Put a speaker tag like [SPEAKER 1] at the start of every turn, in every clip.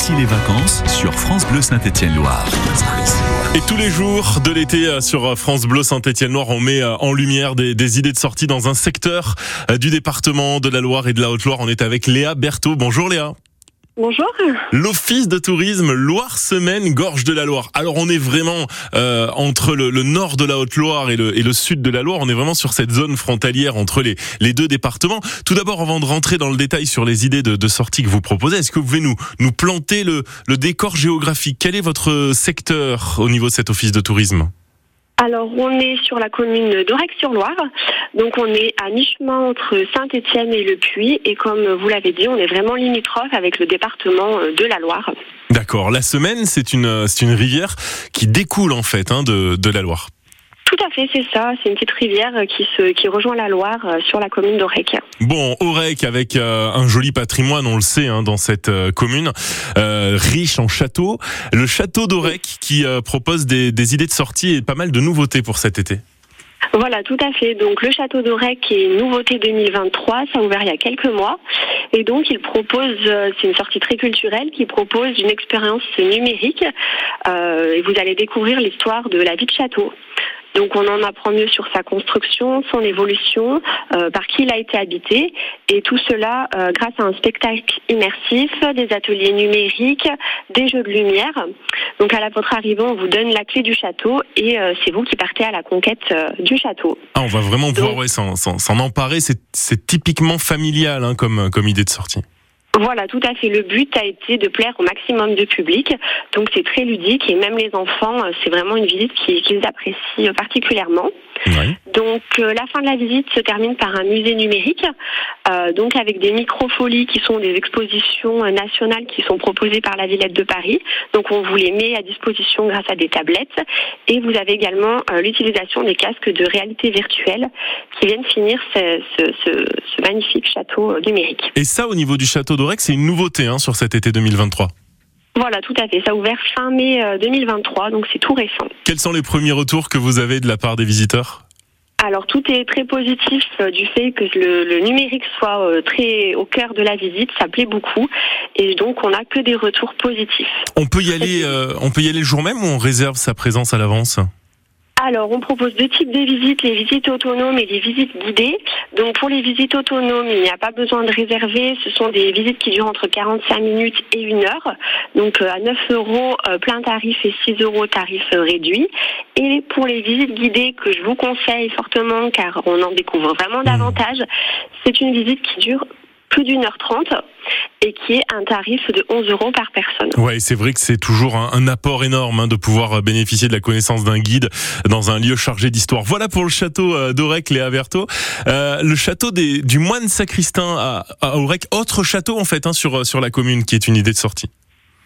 [SPEAKER 1] ici les vacances sur France Bleu Saint-Étienne-Loire.
[SPEAKER 2] Et tous les jours de l'été euh, sur France Bleu Saint-Étienne-Loire, on met euh, en lumière des, des, idées de sortie dans un secteur euh, du département de la Loire et de la Haute-Loire. On est avec Léa Berthaud. Bonjour Léa.
[SPEAKER 3] Bonjour.
[SPEAKER 2] L'Office de tourisme Loire-Semaine, Gorge de la Loire. Alors on est vraiment euh, entre le, le, nord de la Haute-Loire et le, et le, sud de la Loire. On est vraiment sur cette zone frontalière entre les, les deux départements. Tout d'abord, avant de rentrer dans le détail sur les idées de, de sortie que vous proposez, est-ce que vous pouvez nous, nous planter le, le décor géographique? Quel est votre secteur au niveau de cet Office de tourisme?
[SPEAKER 3] Alors, on est sur la commune d'Aurec-sur-Loire. Donc, on est à mi-chemin entre Saint-Étienne et Le Puy. Et comme vous l'avez dit, on est vraiment limitrophe avec le département de la Loire.
[SPEAKER 2] D'accord. La semaine, c'est une, c'est une rivière qui découle, en fait, hein, de, de la Loire.
[SPEAKER 3] Tout à fait, c'est ça. C'est une petite rivière qui se qui rejoint la Loire euh, sur la commune d'Aurec.
[SPEAKER 2] Bon, Aurec avec euh, un joli patrimoine, on le sait, hein, dans cette euh, commune, euh, riche en châteaux. Le château d'Aurec qui euh, propose des, des idées de sortie et pas mal de nouveautés pour cet été.
[SPEAKER 3] Voilà, tout à fait. Donc le château d'Aurec est une nouveauté 2023, ça a ouvert il y a quelques mois. Et donc il propose, c'est une sortie très culturelle qui propose une expérience numérique. Euh, et vous allez découvrir l'histoire de la vie de château. Donc on en apprend mieux sur sa construction, son évolution, euh, par qui il a été habité, et tout cela euh, grâce à un spectacle immersif, des ateliers numériques, des jeux de lumière. Donc à la votre arrivée, on vous donne la clé du château et euh, c'est vous qui partez à la conquête du château.
[SPEAKER 2] Ah, on va vraiment pouvoir ouais, s'en emparer, c'est typiquement familial hein, comme, comme idée de sortie.
[SPEAKER 3] Voilà, tout à fait. Le but a été de plaire au maximum de public. Donc c'est très ludique et même les enfants, c'est vraiment une visite qu'ils apprécient particulièrement.
[SPEAKER 2] Ouais.
[SPEAKER 3] Donc euh, la fin de la visite se termine par un musée numérique, euh, donc avec des microfolies qui sont des expositions nationales qui sont proposées par la Villette de Paris. Donc on vous les met à disposition grâce à des tablettes et vous avez également euh, l'utilisation des casques de réalité virtuelle qui viennent finir ce, ce, ce, ce magnifique château numérique.
[SPEAKER 2] Et ça au niveau du château c'est une nouveauté hein, sur cet été 2023.
[SPEAKER 3] Voilà, tout à fait. Ça a ouvert fin mai 2023, donc c'est tout récent.
[SPEAKER 2] Quels sont les premiers retours que vous avez de la part des visiteurs?
[SPEAKER 3] Alors tout est très positif euh, du fait que le, le, numérique soit euh, très au cœur de la visite, ça plaît beaucoup et donc on n'a que des retours positifs.
[SPEAKER 2] On peut y aller, euh, on peut y aller le jour même ou on réserve sa présence à l'avance?
[SPEAKER 3] Alors, on propose deux types de visites, les visites autonomes et les visites guidées. Donc, pour les visites autonomes, il n'y a pas besoin de réserver. Ce sont des visites qui durent entre 45 minutes et une heure. Donc, à 9 euros plein tarif et 6 euros tarif réduit. Et pour les visites guidées que je vous conseille fortement, car on en découvre vraiment davantage, c'est une visite qui dure plus d'une heure trente et qui est un tarif de 11 euros par personne.
[SPEAKER 2] Ouais, c'est vrai que c'est toujours un, apport énorme hein, de pouvoir bénéficier de la connaissance d'un guide dans un lieu chargé d'histoire. Voilà pour le château euh, d'Aurec, Léa Verto. Euh, le château des, du moine sacristain à, à Aurec, autre château en fait hein, sur, sur la commune qui est une idée de sortie.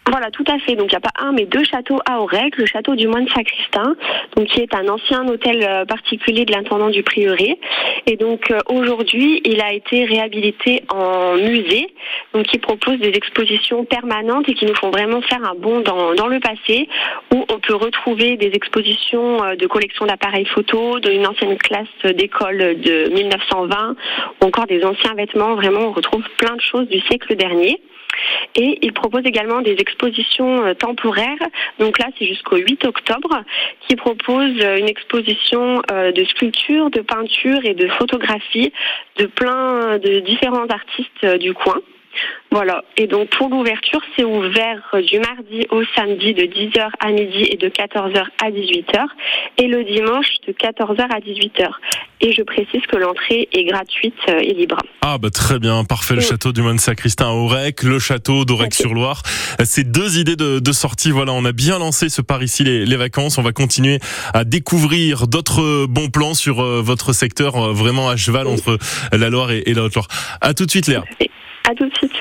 [SPEAKER 3] Voilà, tout à fait. Donc il n'y a pas un, mais deux châteaux à Aurec. Le château du moine sacristain, donc qui est un ancien hôtel particulier de l'intendant du prieuré. Et donc euh, aujourd'hui, il a été réhabilité en musée, donc qui propose des expositions permanentes et qui nous font vraiment faire un bond dans, dans le passé, où on peut retrouver des expositions de collections d'appareils photo, d'une ancienne classe d'école de 1920, ou encore des anciens vêtements. Vraiment, on retrouve plein de choses du siècle dernier. Et il propose également des expositions temporaires. Donc là, c'est jusqu'au 8 octobre, qui propose une exposition de sculpture, de peinture et de photographie de plein de différents artistes du coin. Voilà. Et donc pour l'ouverture, c'est ouvert du mardi au samedi de 10h à midi et de 14h à 18h et le dimanche de 14h à 18h. Et je précise que l'entrée est gratuite et libre.
[SPEAKER 2] Ah bah très bien, parfait. Le château du Moine Sacristain à Aurec, le château d'Aurec-sur-Loire. Ces deux idées de, de, sortie, voilà, on a bien lancé ce par ici les, les vacances. On va continuer à découvrir d'autres bons plans sur votre secteur, vraiment à cheval entre la Loire et, et la Haute-Loire. À tout de suite Léa.
[SPEAKER 3] À tout de suite.